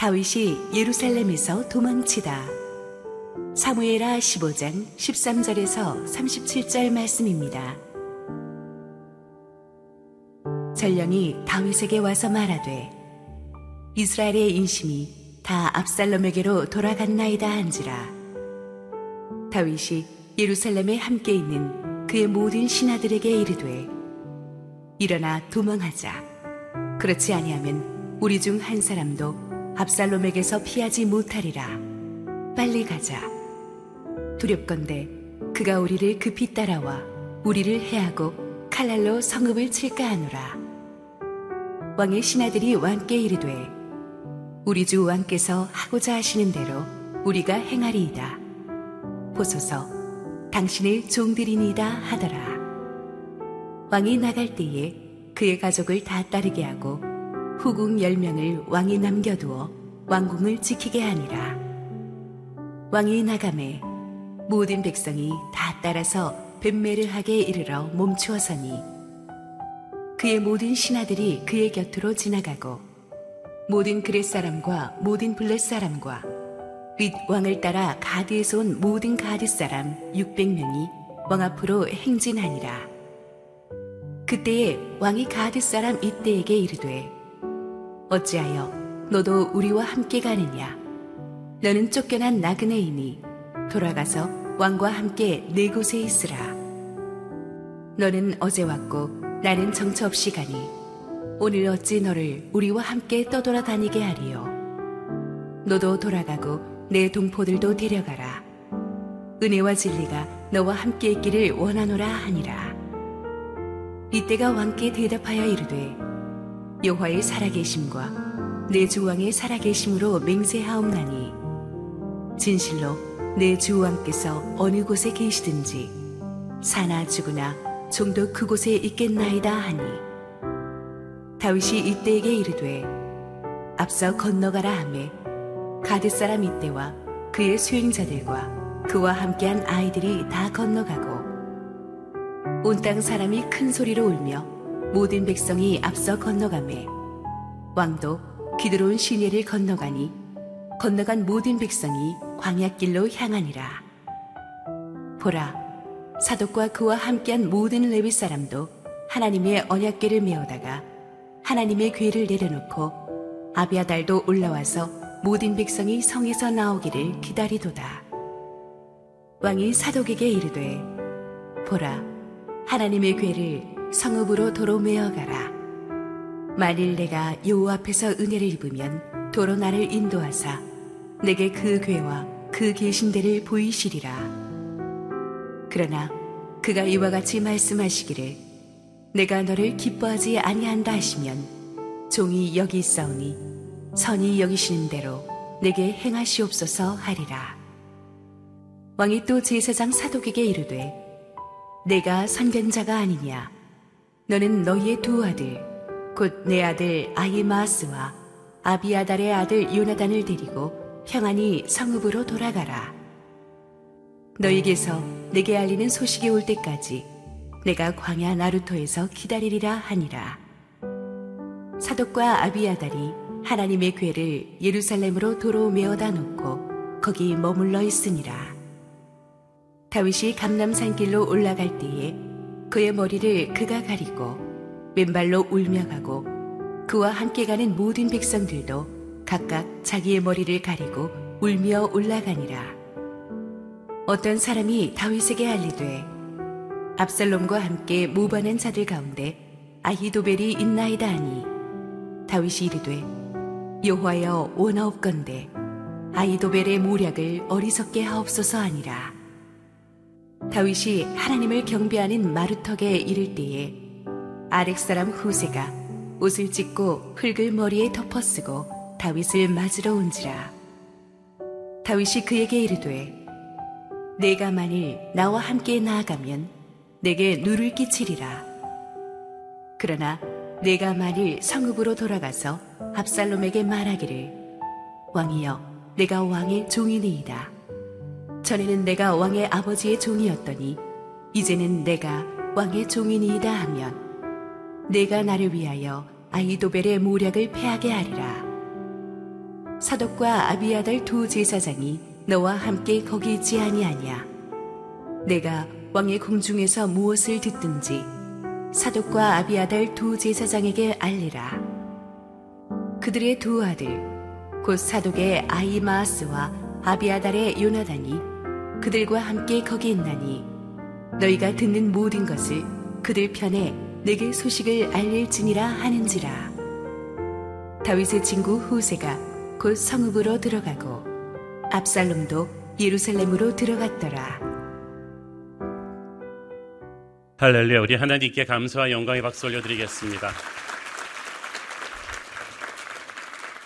다윗이 예루살렘에서 도망치다. 사무엘하 15장 13절에서 37절 말씀입니다. 전령이 다윗에게 와서 말하되 이스라엘의 인심이 다 압살롬에게로 돌아갔나이다 한지라. 다윗이 예루살렘에 함께 있는 그의 모든 신하들에게 이르되 일어나 도망하자. 그렇지 아니하면 우리 중 한 사람도 압살롬에게서 피하지 못하리라. 빨리 가자. 두렵건대 그가 우리를 급히 따라와 우리를 해하고 칼날로 성읍을 칠까 하노라. 왕의 신하들이 왕께 이르되 우리 주 왕께서 하고자 하시는 대로 우리가 행하리이다. 보소서 당신의 종들이니이다 하더라. 왕이 나갈 때에 그의 가족을 다 따르게 하고 후궁 열명을 왕이 남겨두어 왕궁을 지키게 하니라. 왕이 나감에 모든 백성이 다 따라서 벤메르하게 이르러 멈추어서니 그의 모든 신하들이 그의 곁으로 지나가고 모든 그렛 사람과 모든 블렛 사람과 윗 왕을 따라 가드에서 온 모든 가드 사람 600명이 왕 앞으로 행진하니라. 그때에 왕이 가드 사람 이때에게 이르되 어찌하여 너도 우리와 함께 가느냐? 너는 쫓겨난 나그네이니 돌아가서 왕과 함께 네 곳에 있으라. 너는 어제 왔고 나는 정처 없이 가니 오늘 어찌 너를 우리와 함께 떠돌아 다니게 하리요. 너도 돌아가고 내 동포들도 데려가라. 은혜와 진리가 너와 함께 있기를 원하노라 하니라. 이때가 왕께 대답하여 이르되 여호와의 살아계심과 내 주왕의 살아계심으로 맹세하옵나니 진실로 내 주왕께서 어느 곳에 계시든지 사나 죽으나 좀도 그곳에 있겠나이다 하니 다윗이 이때에게 이르되 앞서 건너가라 하매 가드 사람 이때와 그의 수행자들과 그와 함께한 아이들이 다 건너가고 온 땅 사람이 큰 소리로 울며 모든 백성이 앞서 건너가매 왕도 기드로운 시내를 건너가니 건너간 모든 백성이 광야길로 향하니라 보라 사독과 그와 함께한 모든 레위 사람도 하나님의 언약궤를 메어다가 하나님의 궤를 내려놓고 아비아달도 올라와서 모든 백성이 성에서 나오기를 기다리도다. 왕이 사독에게 이르되 보라 하나님의 궤를 성읍으로 도로 메어 가라. 만일 내가 여호와 앞에서 은혜를 입으면 도로 나를 인도하사 내게 그 괴와 그 계신대를 보이시리라. 그러나 그가 이와 같이 말씀하시기를 내가 너를 기뻐하지 아니한다 하시면 종이 여기 있사오니 선이 여기시는 대로 내게 행하시옵소서 하리라. 왕이 또 제사장 사독에게 이르되 내가 선견자가 아니냐 너는 너희의 두 아들 곧 내 아들 아이마스와 아비아달의 아들 요나단을 데리고 평안히 성읍으로 돌아가라. 너희에게서 내게 알리는 소식이 올 때까지 내가 광야 나루토에서 기다리리라 하니라. 사독과 아비아달이 하나님의 괴를 예루살렘으로 도로 메어다 놓고 거기 머물러 있으니라. 다윗이 감남산길로 올라갈 때에 그의 머리를 그가 가리고 맨발로 울며 가고 그와 함께 가는 모든 백성들도 각각 자기의 머리를 가리고 울며 올라가니라. 어떤 사람이 다윗에게 알리되 압살롬과 함께 모반한 자들 가운데 아히도벨이 있나이다 하니 다윗이 이르되 여호와여 원하옵건대 아히도벨의 모략을 어리석게 하옵소서 아니라 다윗이 하나님을 경배하는 마루턱에 이를 때에 아렉 사람 후세가 옷을 찢고 흙을 머리에 덮어쓰고 다윗을 맞으러 온지라. 다윗이 그에게 이르되 내가 만일 나와 함께 나아가면 내게 누를 끼치리라. 그러나 내가 만일 성읍으로 돌아가서 압살롬에게 말하기를 왕이여 내가 왕의 종이니이다. 전에는 내가 왕의 아버지의 종이었더니 이제는 내가 왕의 종이니이다 하면 내가 나를 위하여 아이도벨의 모략을 패하게 하리라. 사독과 아비아달 두 제사장이 너와 함께 거기 있지 아니하냐 내가 왕의 공중에서 무엇을 듣든지 사독과 아비아달 두 제사장에게 알리라 그들의 두 아들 곧 사독의 아이마아스와 아비아달의 요나단이 그들과 함께 거기 있나니 너희가 듣는 모든 것을 그들 편에 내게 소식을 알릴지니라 하는지라. 다윗의 친구 후세가 곧 성읍으로 들어가고 압살롬도 예루살렘으로 들어갔더라. 할렐루야 우리 하나님께 감사와 영광의 박수 올려드리겠습니다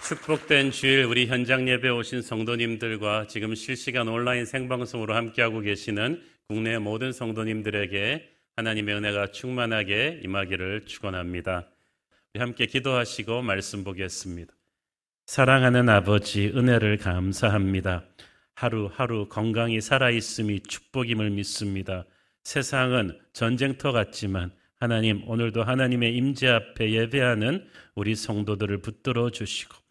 축복된 주일 우리 현장 예배 오신 성도님들과 지금 실시간 온라인 생방송으로 함께하고 계시는 국내 모든 성도님들에게 하나님의 은혜가 충만하게 임하기를 축원합니다. 우리 함께 기도하시고 말씀 보겠습니다. 사랑하는 아버지 은혜를 감사합니다. 하루하루 건강히 살아 있음이 축복임을 믿습니다. 세상은 전쟁터 같지만 하나님 오늘도 하나님의 임재 앞에 예배하는 우리 성도들을 붙들어 주시고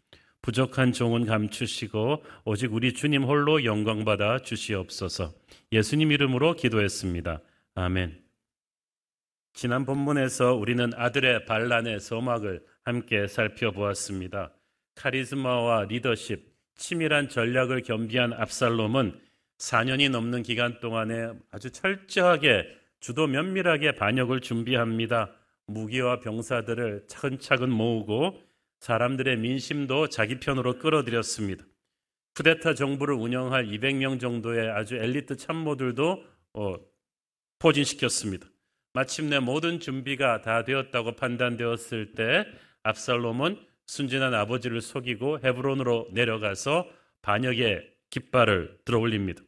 부족한 종은 감추시고 오직 우리 주님 홀로 영광 받아 주시옵소서. 예수님 이름으로 기도했습니다. 아멘. 지난 본문에서 우리는 아들의 반란의 서막을 함께 살펴보았습니다. 카리스마와 리더십, 치밀한 전략을 겸비한 압살롬은 4년이 넘는 기간 동안에 아주 철저하게 주도 면밀하게 반역을 준비합니다. 무기와 병사들을 차근차근 모으고 사람들의 민심도 자기 편으로 끌어들였습니다. 쿠데타 정부를 운영할 200명 정도의 아주 엘리트 참모들도 어, 포진시켰습니다. 마침내 모든 준비가 다 되었다고 판단되었을 때 압살롬은 순진한 아버지를 속이고 헤브론으로 내려가서 반역의 깃발을 들어올립니다.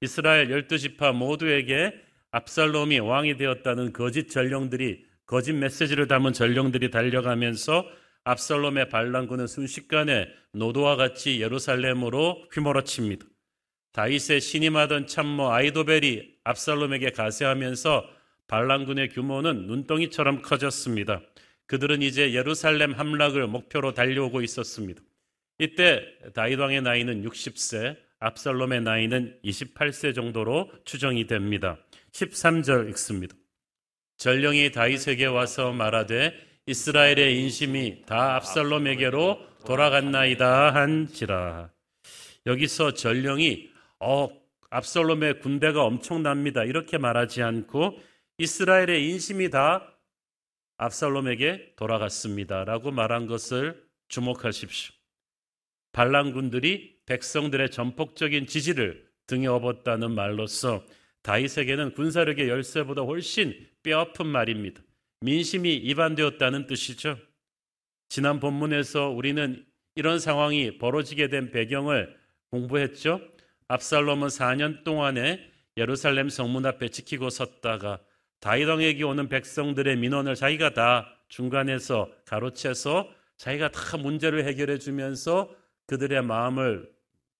이스라엘 열두 지파 모두에게 압살롬이 왕이 되었다는 거짓 전령들이 거짓 메시지를 담은 전령들이 달려가면서 압살롬의 반란군은 순식간에 노도와 같이 예루살렘으로 휘몰아칩니다. 다윗의 신임하던 참모 아이도벨이 압살롬에게 가세하면서 반란군의 규모는 눈덩이처럼 커졌습니다. 그들은 이제 예루살렘 함락을 목표로 달려오고 있었습니다. 이때 다윗 왕의 나이는 60세, 압살롬의 나이는 28세 정도로 추정이 됩니다. 13절 읽습니다. 전령이 다윗에게 와서 말하되 이스라엘의 인심이 다 압살롬에게로 돌아갔나이다 한지라. 여기서 전령이 어 압살롬의 군대가 엄청납니다. 이렇게 말하지 않고 이스라엘의 인심이 다 압살롬에게 돌아갔습니다라고 말한 것을 주목하십시오. 반란군들이 백성들의 전폭적인 지지를 등에 업었다는 말로서 다윗에게는 군사력의 열쇠보다 훨씬 뼈아픈 말입니다. 민심이 이반되었다는 뜻이죠. 지난 본문에서 우리는 이런 상황이 벌어지게 된 배경을 공부했죠. 압살롬은 4년 동안에 예루살렘 성문 앞에 지키고 섰다가 다윗 왕에게 오는 백성들의 민원을 자기가 다 중간에서 가로채서 자기가 다 문제를 해결해 주면서 그들의 마음을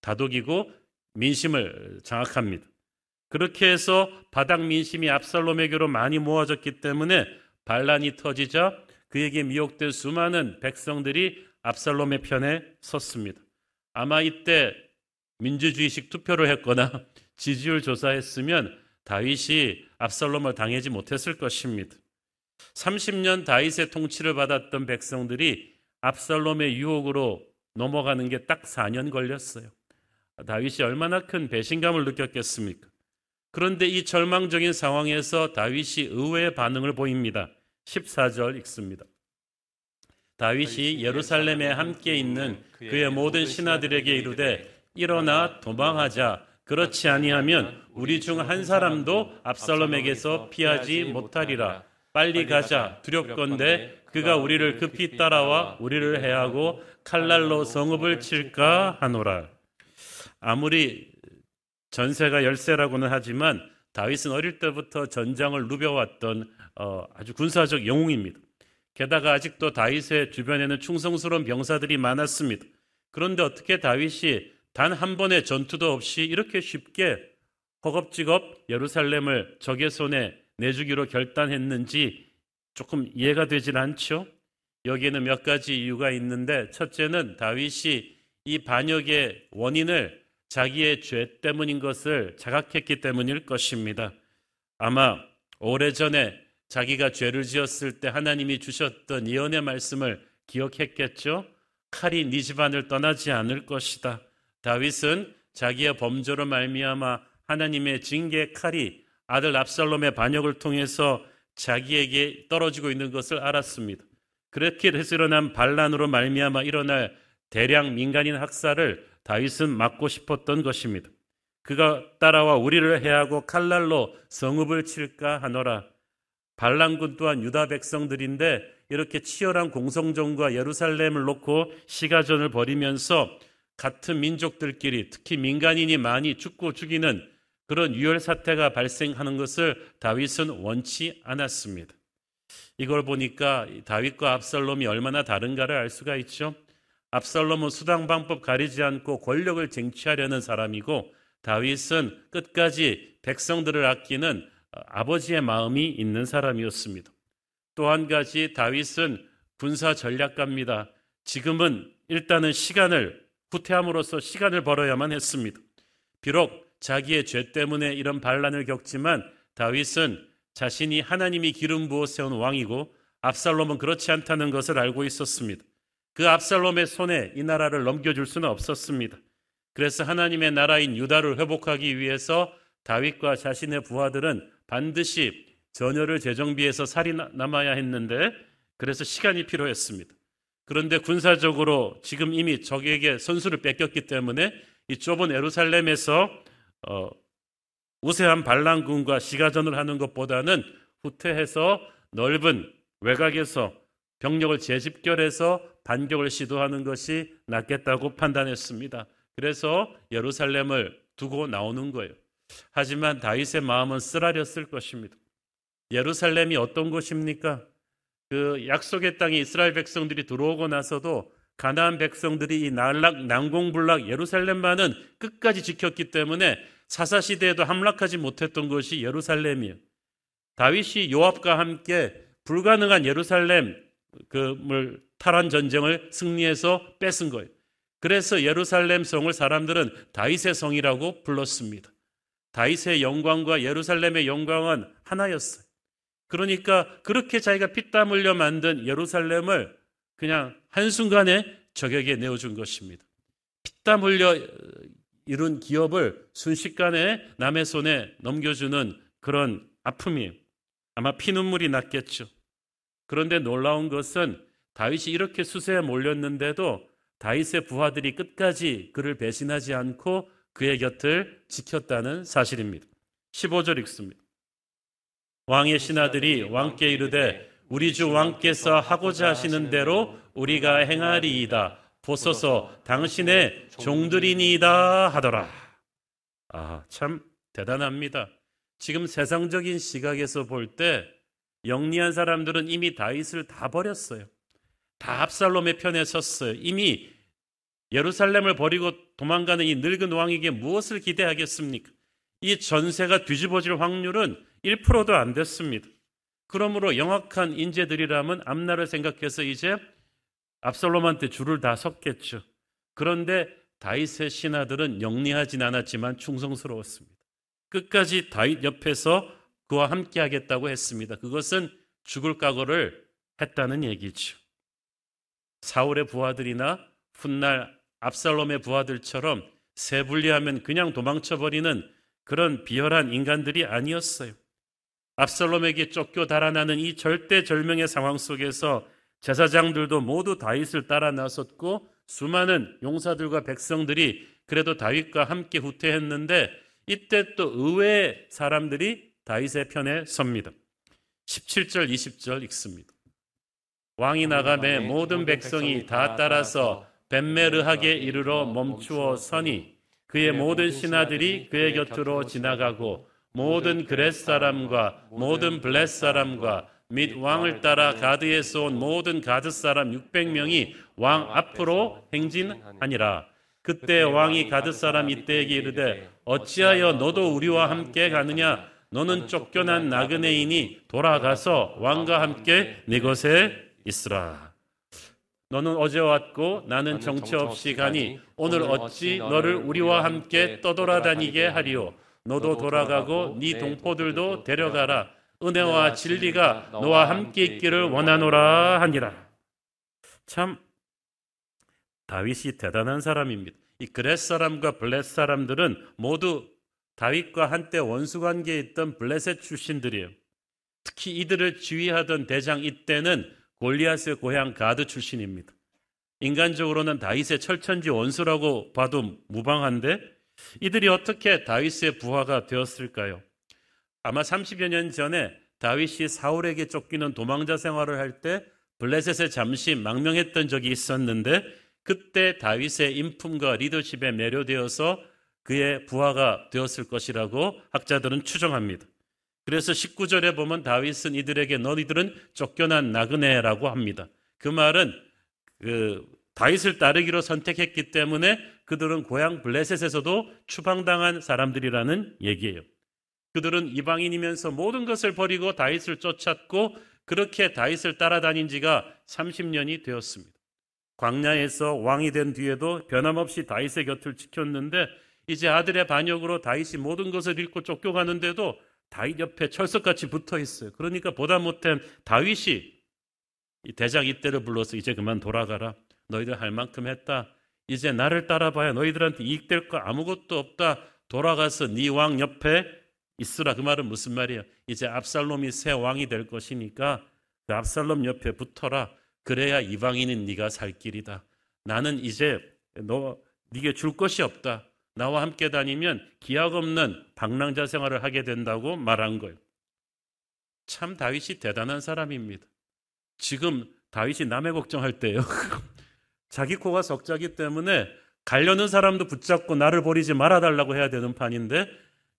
다독이고 민심을 장악합니다. 그렇게 해서 바닥 민심이 압살롬에게로 많이 모아졌기 때문에 반란이 터지자 그에게 미혹된 수많은 백성들이 압살롬의 편에 섰습니다. 아마 이때 민주주의식 투표를 했거나 지지율 조사했으면 다윗이 압살롬을 당하지 못했을 것입니다. 30년 다윗의 통치를 받았던 백성들이 압살롬의 유혹으로 넘어가는 게 딱 4년 걸렸어요. 다윗이 얼마나 큰 배신감을 느꼈겠습니까? 그런데 이 절망적인 상황에서 다윗이 의외의 반응을 보입니다. 14절 읽습니다. 다윗이 예루살렘에 함께 있는 그의 모든 신하들에게 이르되 일어나 도망하자. 그렇지 아니하면 우리 중 한 사람도 압살롬에게서 피하지 못하리라. 빨리 가자. 두렵건대 그가 우리를 급히 따라와 우리를 해하고 칼날로 성읍을 칠까 하노라. 아무리 전세가 열세라고는 하지만 다윗은 어릴 때부터 전장을 누벼왔던 어, 아주 군사적 영웅입니다. 게다가 아직도 다윗의 주변에는 충성스러운 병사들이 많았습니다. 그런데 어떻게 다윗이 단 한 번의 전투도 없이 이렇게 쉽게 허겁지겁 예루살렘을 적의 손에 내주기로 결단했는지 조금 이해가 되질 않죠. 여기에는 몇 가지 이유가 있는데 첫째는 다윗이 이 반역의 원인을 자기의 죄 때문인 것을 자각했기 때문일 것입니다. 아마 오래전에 자기가 죄를 지었을 때 하나님이 주셨던 예언의 말씀을 기억했겠죠. 칼이 네 집안을 떠나지 않을 것이다. 다윗은 자기의 범죄로 말미암아 하나님의 징계 칼이 아들 압살롬의 반역을 통해서 자기에게 떨어지고 있는 것을 알았습니다. 그렇게 해서 일어난 반란으로 말미암아 일어날 대량 민간인 학살을 다윗은 막고 싶었던 것입니다. 그가 따라와 우리를 해하고 칼날로 성읍을 칠까 하노라. 반란군 또한 유다 백성들인데 이렇게 치열한 공성전과 예루살렘을 놓고 시가전을 벌이면서 같은 민족들끼리 특히 민간인이 많이 죽고 죽이는 그런 유혈 사태가 발생하는 것을 다윗은 원치 않았습니다. 이걸 보니까 다윗과 압살롬이 얼마나 다른가를 알 수가 있죠. 압살롬은 수당 방법 가리지 않고 권력을 쟁취하려는 사람이고 다윗은 끝까지 백성들을 아끼는 아버지의 마음이 있는 사람이었습니다. 또 한 가지 다윗은 군사 전략가입니다. 지금은 일단은 시간을 후퇴함으로써 시간을 벌어야만 했습니다. 비록 자기의 죄 때문에 이런 반란을 겪지만 다윗은 자신이 하나님이 기름 부어 세운 왕이고 압살롬은 그렇지 않다는 것을 알고 있었습니다. 그 압살롬의 손에 이 나라를 넘겨줄 수는 없었습니다. 그래서 하나님의 나라인 유다를 회복하기 위해서 다윗과 자신의 부하들은 반드시 전열을 재정비해서 살이 남아야 했는데 그래서 시간이 필요했습니다. 그런데 군사적으로 지금 이미 적에게 선수를 뺏겼기 때문에 이 좁은 에루살렘에서 어, 우세한 반란군과 시가전을 하는 것보다는 후퇴해서 넓은 외곽에서 병력을 재집결해서 반격을 시도하는 것이 낫겠다고 판단했습니다. 그래서 예루살렘을 두고 나오는 거예요. 하지만 다윗의 마음은 쓰라렸을 것입니다. 예루살렘이 어떤 곳입니까? 그 약속의 땅에 이스라엘 백성들이 들어오고 나서도 가나안 백성들이 이 난락 난공불락 예루살렘만은 끝까지 지켰기 때문에 사사 시대에도 함락하지 못했던 것이 예루살렘이에요. 다윗이 요압과 함께 불가능한 예루살렘 그물 탈환 전쟁을 승리해서 뺏은 거예요. 그래서 예루살렘 성을 사람들은 다윗의 성이라고 불렀습니다. 다윗의 영광과 예루살렘의 영광은 하나였어요. 그러니까 그렇게 자기가 피땀 흘려 만든 예루살렘을 그냥 한순간에 적에게 내어준 것입니다. 피땀 흘려 이룬 기업을 순식간에 남의 손에 넘겨주는 그런 아픔이 아마 피눈물이 났겠죠. 그런데 놀라운 것은 다윗이 이렇게 수세에 몰렸는데도 다윗의 부하들이 끝까지 그를 배신하지 않고 그의 곁을 지켰다는 사실입니다. 15절 읽습니다. 왕의 신하들이 왕께 이르되 우리 주 왕께서 하고자 하시는 대로 우리가 행하리이다. 보소서 당신의 종들이니이다 하더라. 아, 참 대단합니다. 지금 세상적인 시각에서 볼 때 영리한 사람들은 이미 다윗을 다 버렸어요. 다 압살롬의 편에 섰어요. 이미 예루살렘을 버리고 도망가는 이 늙은 왕에게 무엇을 기대하겠습니까? 이 전세가 뒤집어질 확률은 1%도 안 됐습니다. 그러므로 영악한 인재들이라면 앞날을 생각해서 이제 압살롬한테 줄을 다 섰겠죠. 그런데 다윗의 신하들은 영리하진 않았지만 충성스러웠습니다. 끝까지 다윗 옆에서 그와 함께 하겠다고 했습니다. 그것은 죽을 각오를 했다는 얘기죠. 사울의 부하들이나 훗날 압살롬의 부하들처럼 세분리하면 그냥 도망쳐버리는 그런 비열한 인간들이 아니었어요. 압살롬에게 쫓겨 달아나는 이 절대절명의 상황 속에서 제사장들도 모두 다윗을 따라 나섰고 수많은 용사들과 백성들이 그래도 다윗과 함께 후퇴했는데 이때 또 의외의 사람들이 다윗의 편에 섭니다. 17절 20절 읽습니다. 왕이 나가매 모든 백성이 다 따라서 벤메르하게 이르러 멈추어 서니 그의 모든 신하들이 그의 곁으로 지나가고 모든 그렛 사람과 모든 블렛 사람과 및 왕을 따라 가드에서 온 모든 가드 사람 600명이 왕 앞으로 행진하니라. 그때 왕이 가드 사람 이때에게 이르되 어찌하여 너도 우리와 함께 가느냐? 너는 쫓겨난 나그네이니 돌아가서 왕과 함께 네 것에 있으라. 너는 어제 왔고 나는 정처 없이 가니 오늘 어찌 너를 우리와 함께 떠돌아다니게 하리요 너도 돌아가고 네 동포들도 데려가라. 은혜와 진리가 너와 함께 있기를 원하노라 하니라. 참 다윗이 대단한 사람입니다. 이 그렛 사람과 블렛 사람들은 모두 다윗과 한때 원수 관계에 있던 블레셋 출신들이에요. 특히 이들을 지휘하던 대장 이때는 골리앗의 고향 가드 출신입니다. 인간적으로는 다윗의 철천지 원수라고 봐도 무방한데 이들이 어떻게 다윗의 부하가 되었을까요? 아마 30여 년 전에 다윗이 사울에게 쫓기는 도망자 생활을 할 때 블레셋에 잠시 망명했던 적이 있었는데 그때 다윗의 인품과 리더십에 매료되어서 그의 부하가 되었을 것이라고 학자들은 추정합니다. 그래서 19절에 보면 다윗은 이들에게 너희들은 쫓겨난 나그네라고 합니다. 그 말은 그 다윗을 따르기로 선택했기 때문에 그들은 고향 블레셋에서도 추방당한 사람들이라는 얘기예요. 그들은 이방인이면서 모든 것을 버리고 다윗을 쫓았고 그렇게 다윗을 따라다닌 지가 30년이 되었습니다. 광야에서 왕이 된 뒤에도 변함없이 다윗의 곁을 지켰는데 이제 아들의 반역으로 다윗이 모든 것을 잃고 쫓겨가는데도 다윗 옆에 철석같이 붙어 있어요. 그러니까 보다 못한 다윗이 대장 이때를 불러서 이제 그만 돌아가라. 너희들 할 만큼 했다. 이제 나를 따라봐야 너희들한테 이익될 거 아무것도 없다. 돌아가서 네 왕 옆에 있으라. 그 말은 무슨 말이에요? 이제 압살롬이 새 왕이 될 것이니까 그 압살롬 옆에 붙어라. 그래야 이방인인 네가 살 길이다. 나는 이제 너 네게 줄 것이 없다. 나와 함께 다니면 기약 없는 방랑자 생활을 하게 된다고 말한 거예요. 참 다윗이 대단한 사람입니다. 지금 다윗이 남의 걱정할 때예요. 자기 코가 석자기 때문에 가려는 사람도 붙잡고 나를 버리지 말아달라고 해야 되는 판인데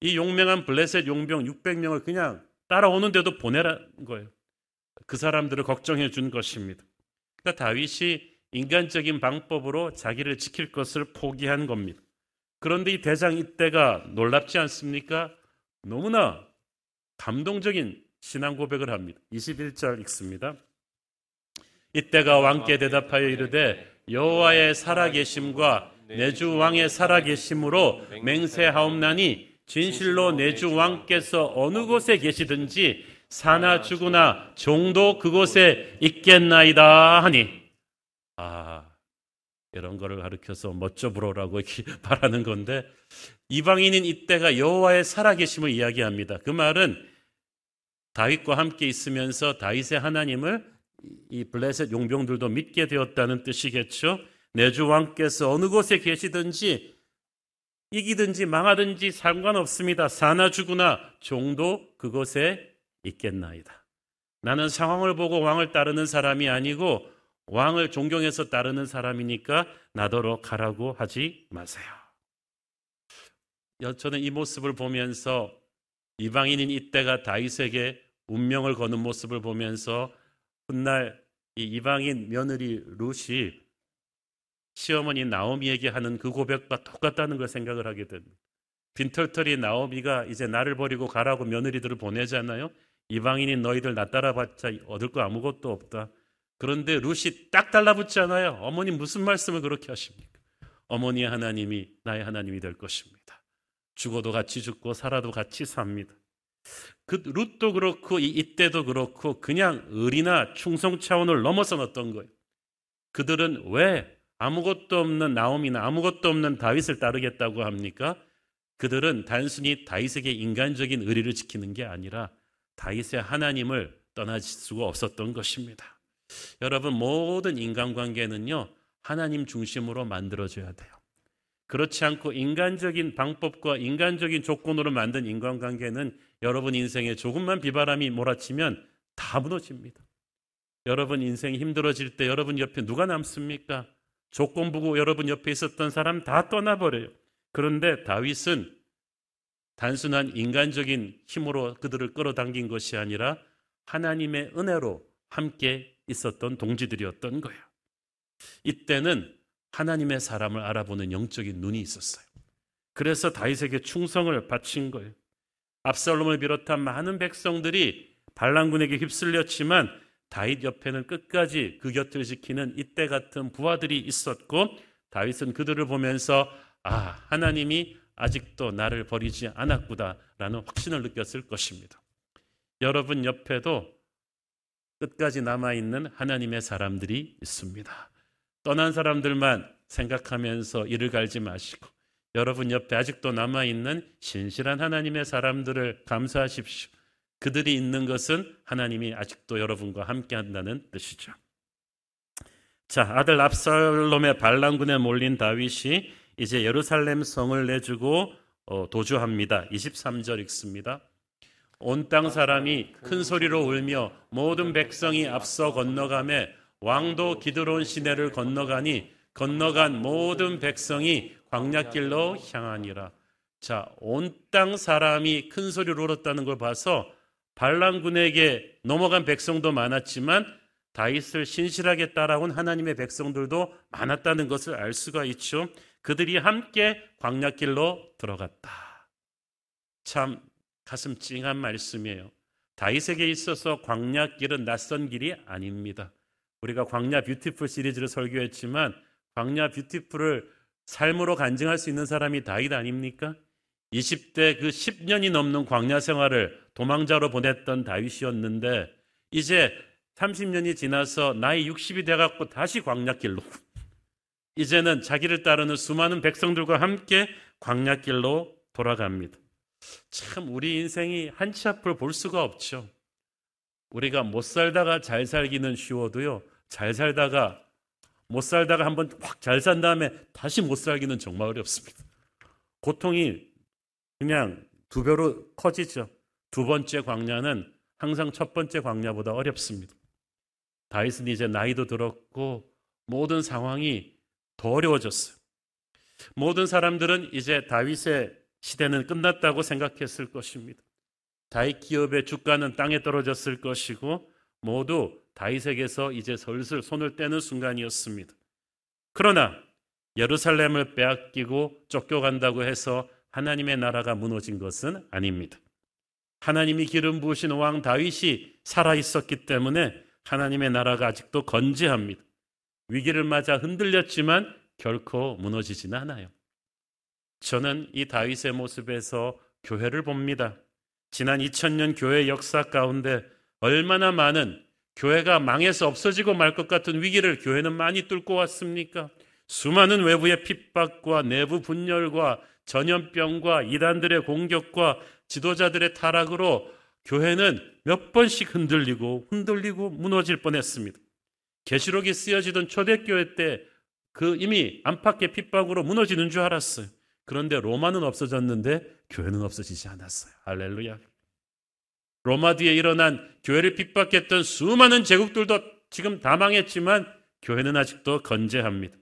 이 용맹한 블레셋 용병 600명을 그냥 따라오는데도 보내라는 거예요. 그 사람들을 걱정해 준 것입니다. 그러니까 다윗이 인간적인 방법으로 자기를 지킬 것을 포기한 겁니다. 그런데 이 대장 이때가 놀랍지 않습니까? 너무나 감동적인 신앙 고백을 합니다. 21절 읽습니다. 이때가 왕께 대답하여 이르되 여호와의 살아계심과 내 주 왕의 살아계심으로 맹세하옵나니 진실로 내 주 왕께서 어느 곳에 계시든지 사나 죽으나 종도 그곳에 있겠나이다 하니 아 이런 거를 가르켜서 멋져 부러라고 바라는 건데 이방인인 이때가 여호와의 살아계심을 이야기합니다. 그 말은 다윗과 함께 있으면서 다윗의 하나님을 이 블레셋 용병들도 믿게 되었다는 뜻이겠죠. 내주 왕께서 어느 곳에 계시든지 이기든지 망하든지 상관없습니다. 사나 죽으나 종도 그곳에 있겠나이다. 나는 상황을 보고 왕을 따르는 사람이 아니고 왕을 존경해서 따르는 사람이니까 나더러 가라고 하지 마세요. 저는 이 모습을 보면서 이방인인 이때가 다윗에게 운명을 거는 모습을 보면서 훗날 이 이방인 며느리 룻이 시어머니 나오미에게 하는 그 고백과 똑같다는 걸 생각을 하게 됩니다. 빈털털이 나오미가 이제 나를 버리고 가라고 며느리들을 보내잖아요. 이방인인 너희들 나 따라봤자 얻을 거 아무것도 없다. 그런데 룻이 딱 달라붙잖아요. 어머니 무슨 말씀을 그렇게 하십니까? 어머니의 하나님이 나의 하나님이 될 것입니다. 죽어도 같이 죽고 살아도 같이 삽니다. 그 룻도 그렇고 이 때도 그렇고 그냥 의리나 충성 차원을 넘어선 어떤 거예요. 그들은 왜 아무것도 없는 나옴이나 아무것도 없는 다윗을 따르겠다고 합니까? 그들은 단순히 다윗에게 인간적인 의리를 지키는 게 아니라 다윗의 하나님을 떠날 수가 없었던 것입니다. 여러분 모든 인간관계는요 하나님 중심으로 만들어져야 돼요. 그렇지 않고 인간적인 방법과 인간적인 조건으로 만든 인간관계는 여러분 인생에 조금만 비바람이 몰아치면 다 무너집니다. 여러분 인생이 힘들어질 때 여러분 옆에 누가 남습니까? 조건부고 여러분 옆에 있었던 사람 다 떠나버려요. 그런데 다윗은 단순한 인간적인 힘으로 그들을 끌어당긴 것이 아니라 하나님의 은혜로 함께 있었던 동지들이었던 거예요. 이때는 하나님의 사람을 알아보는 영적인 눈이 있었어요. 그래서 다윗에게 충성을 바친 거예요. 압살롬을 비롯한 많은 백성들이 반란군에게 휩쓸렸지만 다윗 옆에는 끝까지 그 곁을 지키는 이때 같은 부하들이 있었고 다윗은 그들을 보면서 아 하나님이 아직도 나를 버리지 않았구나라는 확신을 느꼈을 것입니다. 여러분 옆에도 끝까지 남아있는 하나님의 사람들이 있습니다. 떠난 사람들만 생각하면서 이를 갈지 마시고 여러분 옆에 아직도 남아있는 신실한 하나님의 사람들을 감사하십시오. 그들이 있는 것은 하나님이 아직도 여러분과 함께 한다는 뜻이죠. 자, 아들 압살롬의 반란군에 몰린 다윗이 이제 예루살렘 성을 내주고 어, 도주합니다. 23절 읽습니다. 온 땅 사람이 큰 소리로 울며 모든 백성이 앞서 건너가며 왕도 기드론 시내를 건너가니 건너간 모든 백성이 광야길로 향하니라. 자, 온 땅 사람이 큰 소리로 울었다는 걸 봐서 반란군에게 넘어간 백성도 많았지만 다윗을 신실하게 따라온 하나님의 백성들도 많았다는 것을 알 수가 있죠. 그들이 함께 광야길로 들어갔다. 참 가슴 찡한 말씀이에요. 다윗에게 있어서 광야길은 낯선 길이 아닙니다. 우리가 광야 뷰티풀 시리즈를 설교했지만 광야 뷰티풀을 삶으로 간증할 수 있는 사람이 다윗 아닙니까? 20대 그 10년이 넘는 광야 생활을 도망자로 보냈던 다윗이었는데 이제 30년이 지나서 나이 60이 돼갖고 다시 광야길로 이제는 자기를 따르는 수많은 백성들과 함께 광야길로 돌아갑니다. 참 우리 인생이 한치 앞을 볼 수가 없죠. 우리가 못 살다가 잘 살기는 쉬워도요. 잘 살다가 못 살다가 한번 확 잘 산 다음에 다시 못 살기는 정말 어렵습니다. 고통이 그냥 두 배로 커지죠. 두 번째 광야는 항상 첫 번째 광야보다 어렵습니다. 다윗은 이제 나이도 들었고 모든 상황이 더 어려워졌어요. 모든 사람들은 이제 다윗의 시대는 끝났다고 생각했을 것입니다. 다윗 기업의 주가는 땅에 떨어졌을 것이고 모두 다윗에게서 이제 슬슬 손을 떼는 순간이었습니다. 그러나 예루살렘을 빼앗기고 쫓겨간다고 해서 하나님의 나라가 무너진 것은 아닙니다. 하나님이 기름 부으신 왕 다윗이 살아 있었기 때문에 하나님의 나라가 아직도 건재합니다. 위기를 맞아 흔들렸지만 결코 무너지지는 않아요. 저는 이 다윗의 모습에서 교회를 봅니다. 지난 2000년 교회 역사 가운데 얼마나 많은 교회가 망해서 없어지고 말 것 같은 위기를 교회는 많이 뚫고 왔습니까? 수많은 외부의 핍박과 내부 분열과 전염병과 이단들의 공격과 지도자들의 타락으로 교회는 몇 번씩 흔들리고 흔들리고 무너질 뻔했습니다. 계시록이 쓰여지던 초대교회 때 그 이미 안팎의 핍박으로 무너지는 줄 알았어요. 그런데 로마는 없어졌는데 교회는 없어지지 않았어요. 할렐루야. 로마 뒤에 일어난 교회를 핍박했던 수많은 제국들도 지금 다 망했지만 교회는 아직도 건재합니다.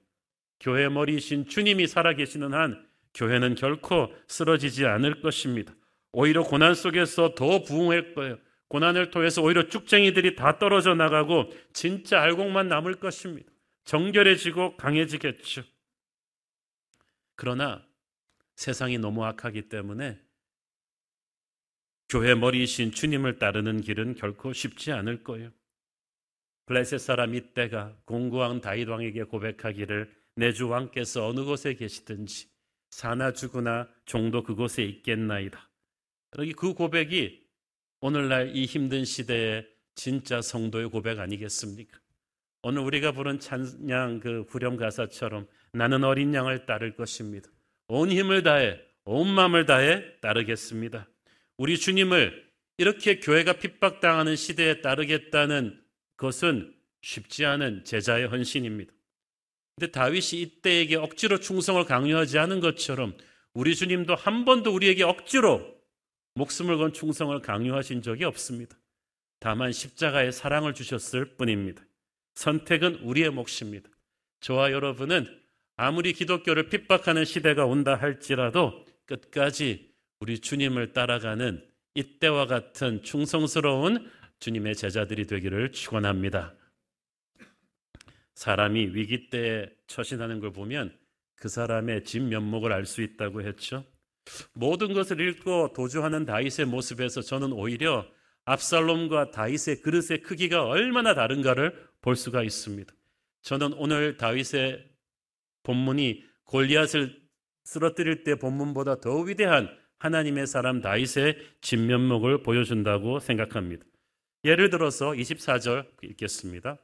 교회 머리이신 주님이 살아계시는 한 교회는 결코 쓰러지지 않을 것입니다. 오히려 고난 속에서 더 부흥할 거예요. 고난을 통해서 오히려 쭉쟁이들이 다 떨어져 나가고 진짜 알곡만 남을 것입니다. 정결해지고 강해지겠죠. 그러나 세상이 너무 악하기 때문에 교회 머리이신 주님을 따르는 길은 결코 쉽지 않을 거예요. 블레셋 사람 이때가 공구왕 다윗 왕에게 고백하기를 내 주 왕께서 어느 곳에 계시든지 사나 죽으나 종도 그곳에 있겠나이다. 여기 그 고백이 오늘날 이 힘든 시대에 진짜 성도의 고백 아니겠습니까? 오늘 우리가 부른 찬양 그 후렴 가사처럼 나는 어린 양을 따를 것입니다. 온 힘을 다해 온 마음을 다해 따르겠습니다. 우리 주님을 이렇게 교회가 핍박당하는 시대에 따르겠다는 것은 쉽지 않은 제자의 헌신입니다. 근데 다윗이 이때에게 억지로 충성을 강요하지 않은 것처럼 우리 주님도 한 번도 우리에게 억지로 목숨을 건 충성을 강요하신 적이 없습니다. 다만 십자가의 사랑을 주셨을 뿐입니다. 선택은 우리의 몫입니다. 저와 여러분은 아무리 기독교를 핍박하는 시대가 온다 할지라도 끝까지 우리 주님을 따라가는 이때와 같은 충성스러운 주님의 제자들이 되기를 축원합니다. 사람이 위기 때에 처신하는 걸 보면 그 사람의 진 면목을 알 수 있다고 했죠. 모든 것을 읽고 도주하는 다윗의 모습에서 저는 오히려 압살롬과 다윗의 그릇의 크기가 얼마나 다른가를 볼 수가 있습니다. 저는 오늘 다윗의 본문이 골리앗을 쓰러뜨릴 때 본문보다 더 위대한 하나님의 사람 다윗의 진면목을 보여준다고 생각합니다. 예를 들어서 24절 읽겠습니다.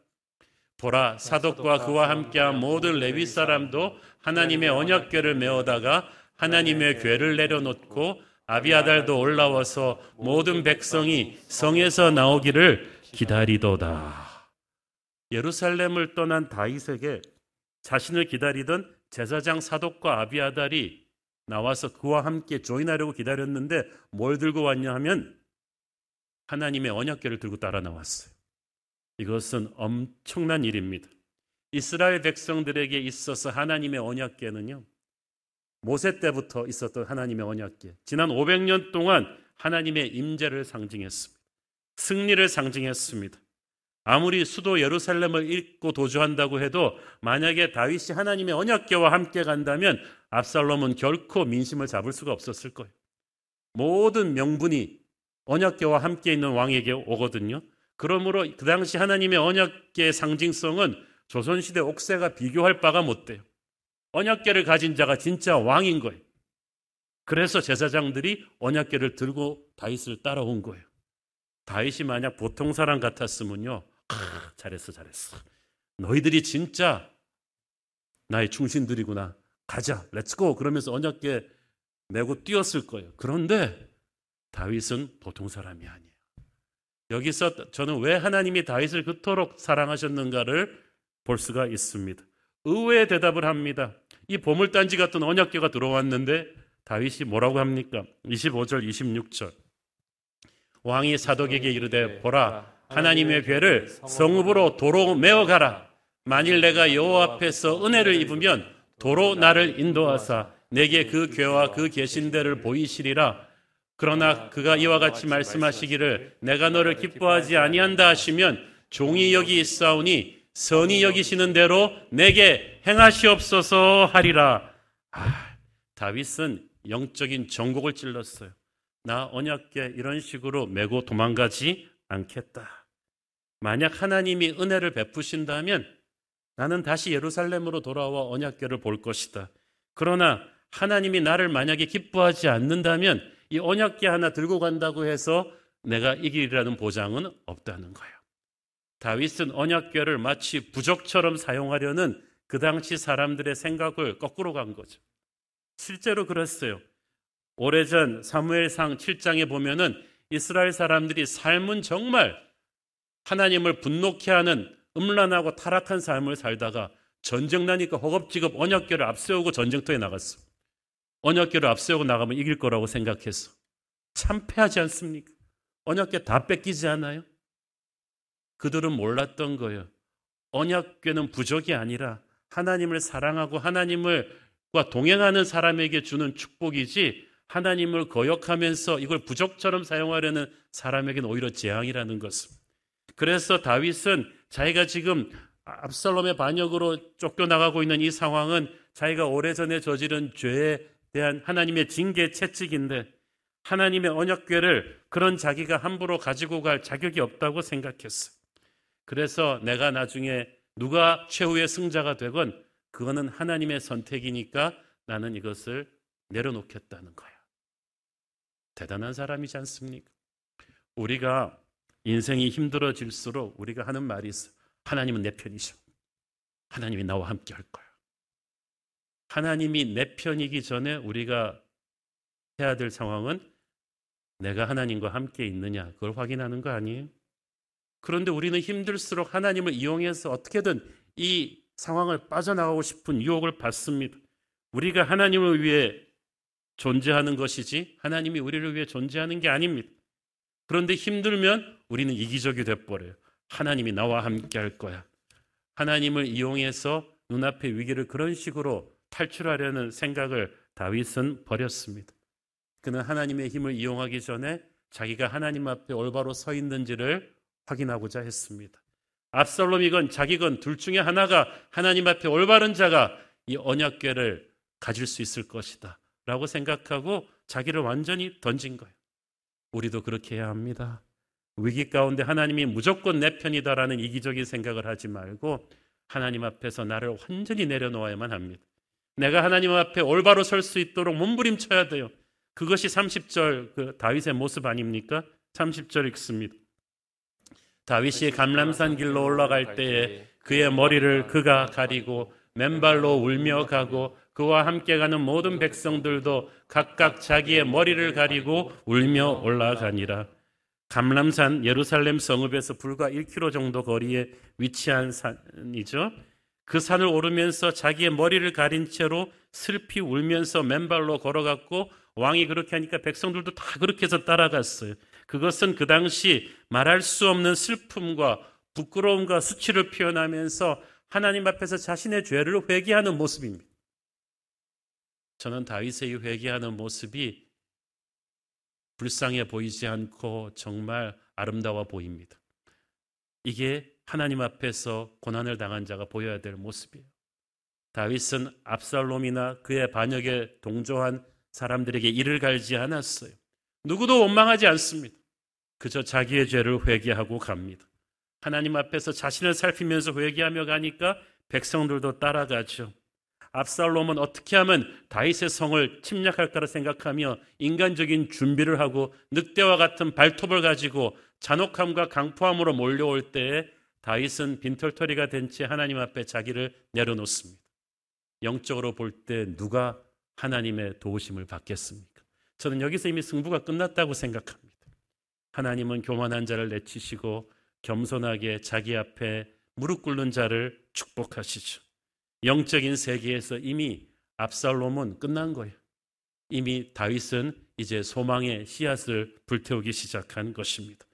보라 사독과 그와 함께한 모든 레위 사람도 하나님의 언약궤를 메어다가 하나님의 궤를 내려놓고 아비아달도 올라와서 모든 백성이 성에서 나오기를 기다리도다. 예루살렘을 떠난 다윗에게 자신을 기다리던 제사장 사독과 아비아달이 나와서 그와 함께 조인하려고 기다렸는데 뭘 들고 왔냐 하면 하나님의 언약궤를 들고 따라 나왔어요. 이것은 엄청난 일입니다. 이스라엘 백성들에게 있어서 하나님의 언약궤는요. 모세 때부터 있었던 하나님의 언약궤. 지난 500년 동안 하나님의 임재를 상징했습니다. 승리를 상징했습니다. 아무리 수도 예루살렘을 잃고 도주한다고 해도 만약에 다윗이 하나님의 언약궤와 함께 간다면 압살롬은 결코 민심을 잡을 수가 없었을 거예요. 모든 명분이 언약궤와 함께 있는 왕에게 오거든요. 그러므로 그 당시 하나님의 언약궤의 상징성은 조선시대 옥새가 비교할 바가 못 돼요. 언약궤를 가진 자가 진짜 왕인 거예요. 그래서 제사장들이 언약궤를 들고 다윗을 따라온 거예요. 다윗이 만약 보통 사람 같았으면요. 아, 잘했어, 잘했어. 너희들이 진짜 나의 충신들이구나. 가자, let's go. 그러면서 언약궤 메고 뛰었을 거예요. 그런데 다윗은 보통 사람이 아니에요. 여기서 저는 왜 하나님이 다윗을 그토록 사랑하셨는가를 볼 수가 있습니다. 의외의 대답을 합니다. 이 보물단지 같은 언약궤가 들어왔는데 다윗이 뭐라고 합니까? 25절, 26절. 왕이 사독에게 이르되 보라 하나님의 궤를 성읍으로 도로 메어 가라. 만일 내가 여호와 앞에서 은혜를 입으면 도로 나를 인도하사 내게 그 궤와 그 계신 데를 보이시리라. 그러나 그가 이와 같이 말씀하시기를 내가 너를 기뻐하지 아니한다 하시면 종이 여기 있사오니 선이 여기시는 대로 내게 행하시옵소서 하리라. 아, 다윗은 영적인 정곡을 찔렀어요. 나 언약계 이런 식으로 메고 도망가지 않겠다. 만약 하나님이 은혜를 베푸신다면 나는 다시 예루살렘으로 돌아와 언약궤를 볼 것이다. 그러나 하나님이 나를 만약에 기뻐하지 않는다면 이 언약궤 하나 들고 간다고 해서 내가 이길이라는 보장은 없다는 거예요. 다윗은 언약궤를 마치 부적처럼 사용하려는 그 당시 사람들의 생각을 거꾸로 간 거죠. 실제로 그랬어요. 오래전 사무엘상 7장에 보면은 이스라엘 사람들이 삶은 정말 하나님을 분노케 하는 음란하고 타락한 삶을 살다가 전쟁 나니까 허겁지겁 언약궤를 앞세우고 전쟁터에 나갔어. 언약궤를 앞세우고 나가면 이길 거라고 생각했어. 참패하지 않습니까? 언약궤 다 뺏기지 않아요? 그들은 몰랐던 거예요. 언약궤는 부족이 아니라 하나님을 사랑하고 하나님을과 동행하는 사람에게 주는 축복이지 하나님을 거역하면서 이걸 부족처럼 사용하려는 사람에게는 오히려 재앙이라는 것을. 그래서 다윗은 자기가 지금 압살롬의 반역으로 쫓겨나가고 있는 이 상황은 자기가 오래전에 저지른 죄에 대한 하나님의 징계 채찍인데 하나님의 언약궤를 그런 자기가 함부로 가지고 갈 자격이 없다고 생각했어. 그래서 내가 나중에 누가 최후의 승자가 되건 그거는 하나님의 선택이니까 나는 이것을 내려놓겠다는 거야. 대단한 사람이지 않습니까? 우리가 인생이 힘들어질수록 우리가 하는 말이 있어. 하나님은 내 편이셔. 하나님이 나와 함께 할 거야. 하나님이 내 편이기 전에 우리가 해야 될 상황은 내가 하나님과 함께 있느냐 그걸 확인하는 거 아니에요? 그런데 우리는 힘들수록 하나님을 이용해서 어떻게든 이 상황을 빠져나가고 싶은 유혹을 받습니다. 우리가 하나님을 위해 존재하는 것이지 하나님이 우리를 위해 존재하는 게 아닙니다. 그런데 힘들면 우리는 이기적이 돼버려요. 하나님이 나와 함께 할 거야. 하나님을 이용해서 눈앞의 위기를 그런 식으로 탈출하려는 생각을 다윗은 버렸습니다. 그는 하나님의 힘을 이용하기 전에 자기가 하나님 앞에 올바로 서 있는지를 확인하고자 했습니다. 압살롬이건 자기건 둘 중에 하나가 하나님 앞에 올바른 자가 이 언약궤를 가질 수 있을 것이다. 라고 생각하고 자기를 완전히 던진 거예요. 우리도 그렇게 해야 합니다. 위기 가운데 하나님이 무조건 내 편이다라는 이기적인 생각을 하지 말고 하나님 앞에서 나를 완전히 내려놓아야만 합니다. 내가 하나님 앞에 올바로 설 수 있도록 몸부림쳐야 돼요. 그것이 30절 그 다윗의 모습 아닙니까? 30절 읽습니다. 다윗이 감람산 길로 올라갈 때에 그의 머리를 그가 가리고 맨발로 울며 가고 그와 함께 가는 모든 백성들도 각각 자기의 머리를 가리고 울며 올라가니라. 감람산 예루살렘 성읍에서 불과 1km 정도 거리에 위치한 산이죠. 그 산을 오르면서 자기의 머리를 가린 채로 슬피 울면서 맨발로 걸어갔고 왕이 그렇게 하니까 백성들도 다 그렇게 해서 따라갔어요. 그것은 그 당시 말할 수 없는 슬픔과 부끄러움과 수치를 표현하면서 하나님 앞에서 자신의 죄를 회개하는 모습입니다. 저는 다윗의 회개하는 모습이 불쌍해 보이지 않고 정말 아름다워 보입니다. 이게 하나님 앞에서 고난을 당한 자가 보여야 될 모습이에요. 다윗은 압살롬이나 그의 반역에 동조한 사람들에게 이를 갈지 않았어요. 누구도 원망하지 않습니다. 그저 자기의 죄를 회개하고 갑니다. 하나님 앞에서 자신을 살피면서 회개하며 가니까 백성들도 따라가죠. 압살롬은 어떻게 하면 다윗의 성을 침략할까를 생각하며 인간적인 준비를 하고 늑대와 같은 발톱을 가지고 잔혹함과 강포함으로 몰려올 때에 다윗은 빈털터리가 된 채 하나님 앞에 자기를 내려놓습니다. 영적으로 볼 때 누가 하나님의 도우심을 받겠습니까? 저는 여기서 이미 승부가 끝났다고 생각합니다. 하나님은 교만한 자를 내치시고 겸손하게 자기 앞에 무릎 꿇는 자를 축복하시죠. 영적인 세계에서 이미 압살롬은 끝난 거예요. 이미 다윗은 이제 소망의 씨앗을 불태우기 시작한 것입니다.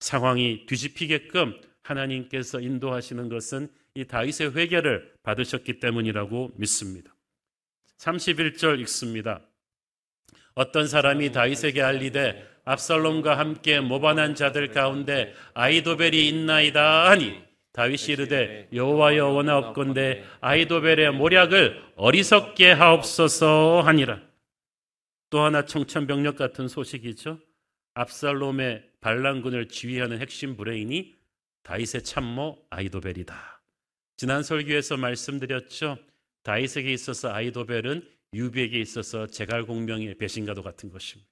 상황이 뒤집히게끔 하나님께서 인도하시는 것은 이 다윗의 회개를 받으셨기 때문이라고 믿습니다. 31절 읽습니다. 어떤 사람이 다윗에게 알리되 압살롬과 함께 모반한 자들 가운데 아이도벨이 있나이다 하니 다윗이 이르되 여호와여 원하옵건대 아이도벨의 모략을 어리석게 하옵소서 하니라. 또 하나 청천벽력 같은 소식이죠. 압살롬의 반란군을 지휘하는 핵심 브레인이 다윗의 참모 아이도벨이다. 지난 설교에서 말씀드렸죠. 다윗에게 있어서 아이도벨은 유비에게 있어서 제갈공명의 배신가도 같은 것입니다.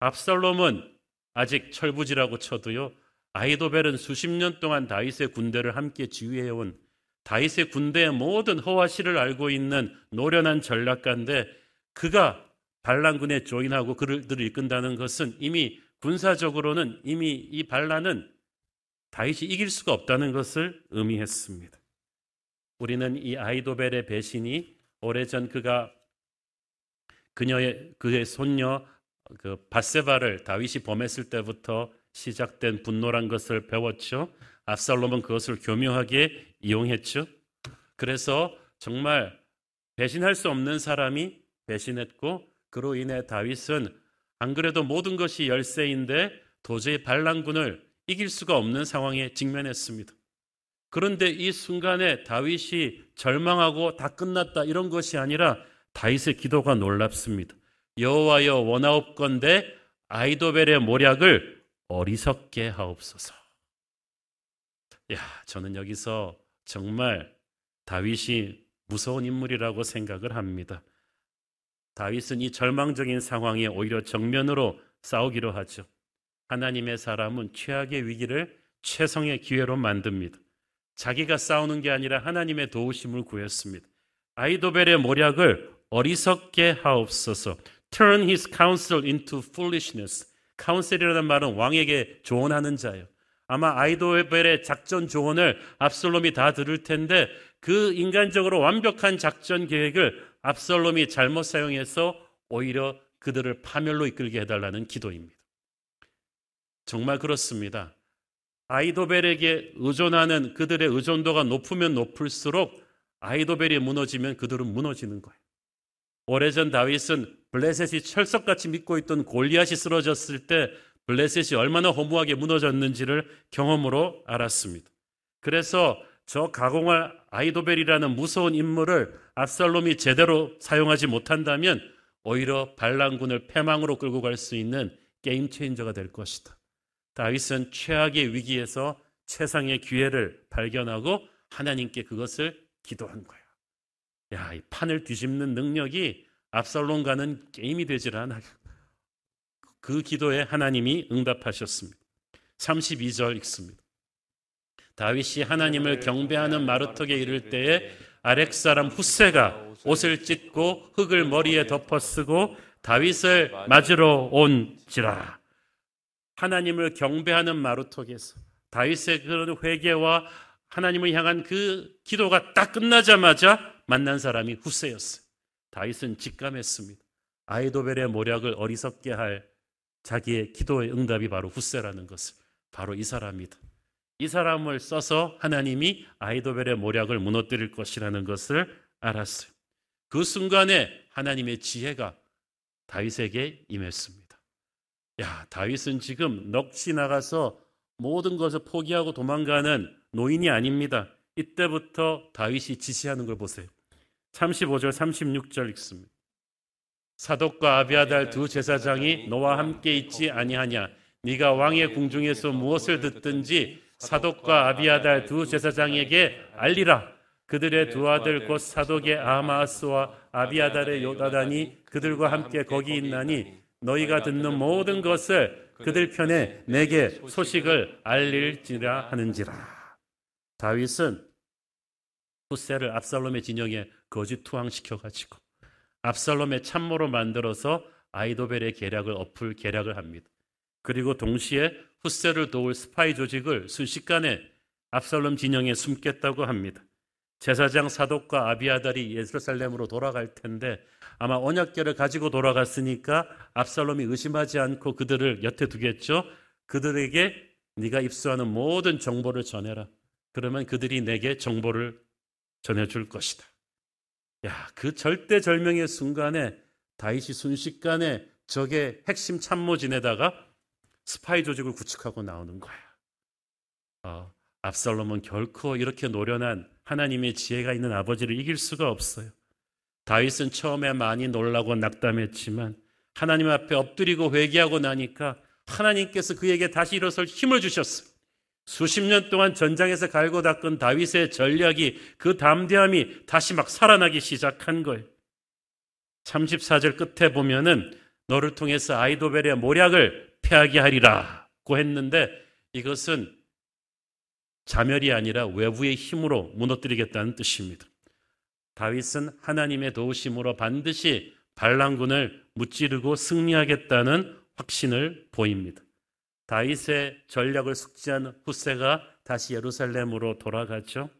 압살롬은 아직 철부지라고 쳐도요. 아이도벨은 수십 년 동안 다윗의 군대를 함께 지휘해온 다윗의 군대의 모든 허와시를 알고 있는 노련한 전략가인데 그가 반란군에 조인하고 그들을 이끈다는 것은 이미 군사적으로는 이미 이 반란은 다윗이 이길 수가 없다는 것을 의미했습니다. 우리는 이 아이도벨의 배신이 오래전 그가 그녀의 그의 손녀 그 바세바를 다윗이 범했을 때부터 시작된 분노란 것을 배웠죠. 압살롬은 그것을 교묘하게 이용했죠. 그래서 정말 배신할 수 없는 사람이 배신했고 그로 인해 다윗은 안 그래도 모든 것이 열세인데 도저히 반란군을 이길 수가 없는 상황에 직면했습니다. 그런데 이 순간에 다윗이 절망하고 다 끝났다 이런 것이 아니라 다윗의 기도가 놀랍습니다. 여호와여 원하옵건대 아이도벨의 모략을 어리석게 하옵소서. 야, 저는 여기서 정말 다윗이 무서운 인물이라고 생각을 합니다. 다윗은 이 절망적인 상황에 오히려 정면으로 싸우기로 하죠. 하나님의 사람은 최악의 위기를 최성의 기회로 만듭니다. 자기가 싸우는 게 아니라 하나님의 도우심을 구했습니다. 아이도벨의 모략을 어리석게 하옵소서. turn his counsel into foolishness. 카운셀이라는 말은 왕에게 조언하는 자예요. 아마 아이도벨의 작전 조언을 압살롬이 다 들을 텐데 그 인간적으로 완벽한 작전 계획을 압살롬이 잘못 사용해서 오히려 그들을 파멸로 이끌게 해달라는 기도입니다. 정말 그렇습니다. 아이도벨에게 의존하는 그들의 의존도가 높으면 높을수록 아이도벨이 무너지면 그들은 무너지는 거예요. 오래전 다윗은 블레셋이 철석같이 믿고 있던 골리앗이 쓰러졌을 때 블레셋이 얼마나 허무하게 무너졌는지를 경험으로 알았습니다. 그래서 저 가공할 아이도벨이라는 무서운 인물을 압살롬이 제대로 사용하지 못한다면 오히려 반란군을 패망으로 끌고 갈 수 있는 게임 체인저가 될 것이다. 다윗은 최악의 위기에서 최상의 기회를 발견하고 하나님께 그것을 기도한 거예요. 야, 이 판을 뒤집는 능력이 압살롬과는 게임이 되질 않아요. 그 기도에 하나님이 응답하셨습니다. 32절 읽습니다. 다윗이 하나님을 경배하는 마루턱에 이를 때에 아렉 사람 후세가 옷을 찢고 흙을 머리에 덮어 쓰고 다윗을 맞으러 온지라. 하나님을 경배하는 마루턱에서 다윗의 그런 회개와 하나님을 향한 그 기도가 딱 끝나자마자 만난 사람이 후세였어요. 다윗은 직감했습니다. 아이도벨의 모략을 어리석게 할 자기의 기도의 응답이 바로 후세라는 것을 바로 이 사람이다. 이 사람을 써서 하나님이 아이도벨의 모략을 무너뜨릴 것이라는 것을 알았어요. 그 순간에 하나님의 지혜가 다윗에게 임했습니다. 야, 다윗은 지금 넋이 나가서 모든 것을 포기하고 도망가는 노인이 아닙니다. 이때부터 다윗이 지시하는 걸 보세요. 35절 36절 읽습니다. 사독과 아비아달 두 제사장이 너와 함께 있지 아니하냐? 네가 왕의 궁중에서 무엇을 듣든지 사독과 아비아달 두 제사장에게 알리라. 그들의 두 아들 곧 사독의 아마스와 아비아달의 요다단이 그들과 함께 거기 있나니 너희가 듣는 모든 것을 그들 편에 내게 소식을 알릴지라 하는지라. 다윗은 후세를 압살롬의 진영에 거짓 투항시켜 가지고 압살롬의 참모로 만들어서 아이도벨의 계략을 엎을 계략을 합니다. 그리고 동시에 후세를 도울 스파이 조직을 순식간에 압살롬 진영에 숨겠다고 합니다. 제사장 사독과 아비아달이 예루살렘으로 돌아갈 텐데 아마 언약계를 가지고 돌아갔으니까 압살롬이 의심하지 않고 그들을 여태 두겠죠. 그들에게 네가 입수하는 모든 정보를 전해라. 그러면 그들이 내게 정보를 전해줄 것이다. 야, 그 절대절명의 순간에 다윗이 순식간에 적의 핵심 참모진에다가 스파이 조직을 구축하고 나오는 거야. 어, 압살롬은 결코 이렇게 노련한 하나님의 지혜가 있는 아버지를 이길 수가 없어요. 다윗은 처음에 많이 놀라고 낙담했지만 하나님 앞에 엎드리고 회개하고 나니까 하나님께서 그에게 다시 일어설 힘을 주셨어요. 수십 년 동안 전장에서 갈고 닦은 다윗의 전략이 그 담대함이 다시 막 살아나기 시작한 거예요. 34절 끝에 보면은 너를 통해서 아이도벨의 모략을 패하게 하리라고 했는데 이것은 자멸이 아니라 외부의 힘으로 무너뜨리겠다는 뜻입니다. 다윗은 하나님의 도우심으로 반드시 반란군을 무찌르고 승리하겠다는 확신을 보입니다. 다윗의 전략을 숙지한 후세가 다시 예루살렘으로 돌아갔죠.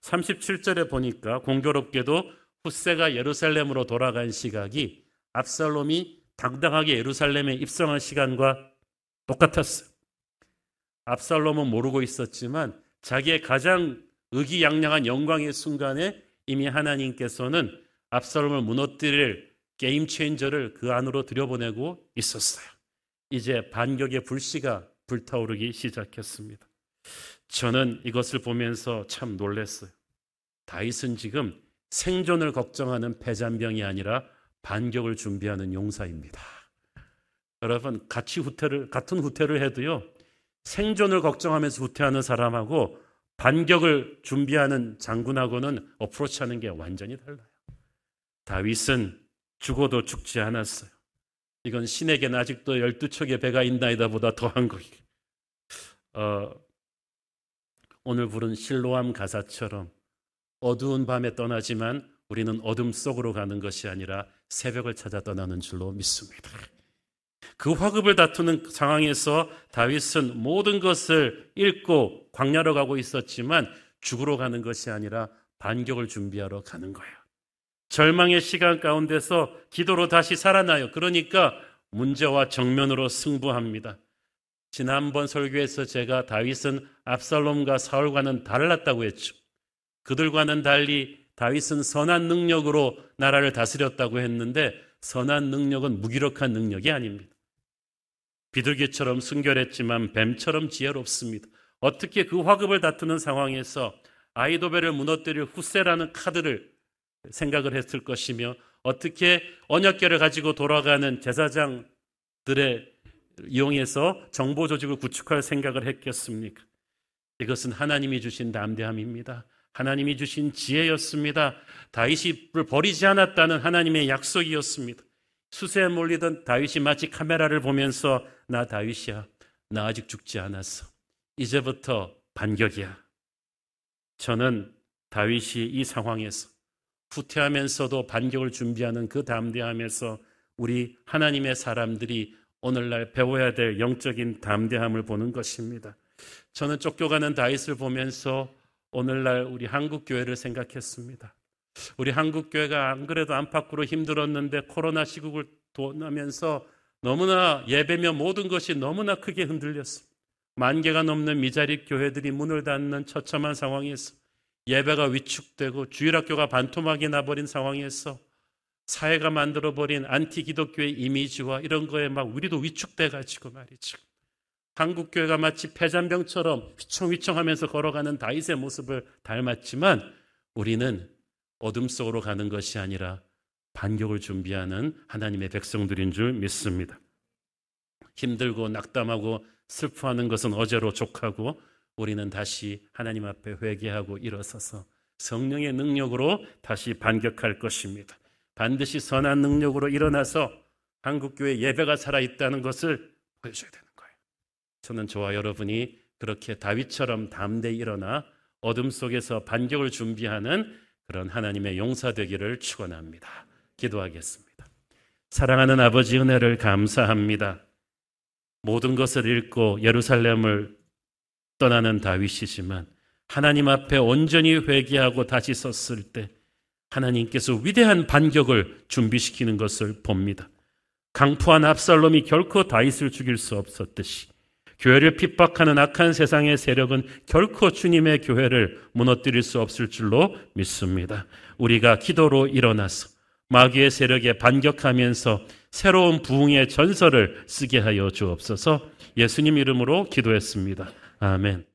37절에 보니까 공교롭게도 후세가 예루살렘으로 돌아간 시각이 압살롬이 당당하게 예루살렘에 입성한 시간과 똑같았어요. 압살롬은 모르고 있었지만 자기의 가장 의기양양한 영광의 순간에 이미 하나님께서는 압살롬을 무너뜨릴 게임 체인저를 그 안으로 들여보내고 있었어요. 이제 반격의 불씨가 불타오르기 시작했습니다. 저는 이것을 보면서 참 놀랐어요. 다윗은 지금 생존을 걱정하는 패잔병이 아니라 반격을 준비하는 용사입니다. 여러분 같이 후퇴를 같은 후퇴를 해도요 생존을 걱정하면서 후퇴하는 사람하고 반격을 준비하는 장군하고는 어프로치하는 게 완전히 달라요. 다윗은 죽어도 죽지 않았어요. 이건 신에게는 아직도 열두 척의 배가 있나이다 보다 더한 거예요. 어, 오늘 부른 실로암 가사처럼 어두운 밤에 떠나지만 우리는 어둠 속으로 가는 것이 아니라 새벽을 찾아 떠나는 줄로 믿습니다. 그 화급을 다투는 상황에서 다윗은 모든 것을 잃고 광야로 가고 있었지만 죽으러 가는 것이 아니라 반격을 준비하러 가는 거예요. 절망의 시간 가운데서 기도로 다시 살아나요. 그러니까 문제와 정면으로 승부합니다. 지난번 설교에서 제가 다윗은 압살롬과 사울과는 달랐다고 했죠. 그들과는 달리 다윗은 선한 능력으로 나라를 다스렸다고 했는데 선한 능력은 무기력한 능력이 아닙니다. 비둘기처럼 순결했지만 뱀처럼 지혜롭습니다. 어떻게 그 화급을 다투는 상황에서 아이도벨을 무너뜨릴 후세라는 카드를 생각을 했을 것이며 어떻게 언약계를 가지고 돌아가는 제사장들의 이용해서 정보 조직을 구축할 생각을 했겠습니까? 이것은 하나님이 주신 담대함입니다. 하나님이 주신 지혜였습니다. 다윗이 버리지 않았다는 하나님의 약속이었습니다. 수세에 몰리던 다윗이 마치 카메라를 보면서 나 다윗이야. 나 아직 죽지 않았어. 이제부터 반격이야. 저는 다윗이 이 상황에서 후퇴하면서도 반격을 준비하는 그 담대함에서 우리 하나님의 사람들이 오늘날 배워야 될 영적인 담대함을 보는 것입니다. 저는 쫓겨가는 다윗을 보면서 오늘날 우리 한국 교회를 생각했습니다. 우리 한국 교회가 안 그래도 안팎으로 힘들었는데 코로나 시국을 지나면서 너무나 예배며 모든 것이 너무나 크게 흔들렸습니다. 만 개가 넘는 미자립 교회들이 문을 닫는 처참한 상황에서 예배가 위축되고 주일학교가 반토막이 나버린 상황에서 사회가 만들어버린 안티 기독교의 이미지와 이런 거에 막 우리도 위축돼 가지고 말이죠. 한국 교회가 마치 폐잔병처럼 휘청휘청 하면서 걸어가는 다윗의 모습을 닮았지만 우리는 어둠 속으로 가는 것이 아니라 반격을 준비하는 하나님의 백성들인 줄 믿습니다. 힘들고 낙담하고 슬퍼하는 것은 어제로 족하고 우리는 다시 하나님 앞에 회개하고 일어서서 성령의 능력으로 다시 반격할 것입니다. 반드시 선한 능력으로 일어나서 한국교회 예배가 살아있다는 것을 보여줘야 되는 거예요. 저는 저와 여러분이 그렇게 다윗처럼 담대히 일어나 어둠 속에서 반격을 준비하는 그런 하나님의 용사 되기를 축원합니다. 기도하겠습니다. 사랑하는 아버지 은혜를 감사합니다. 모든 것을 잃고 예루살렘을 떠나는 다윗이지만 하나님 앞에 온전히 회개하고 다시 섰을 때 하나님께서 위대한 반격을 준비시키는 것을 봅니다. 강포한 압살롬이 결코 다윗을 죽일 수 없었듯이 교회를 핍박하는 악한 세상의 세력은 결코 주님의 교회를 무너뜨릴 수 없을 줄로 믿습니다. 우리가 기도로 일어나서 마귀의 세력에 반격하면서 새로운 부흥의 전설을 쓰게 하여 주옵소서 예수님 이름으로 기도했습니다. 아멘.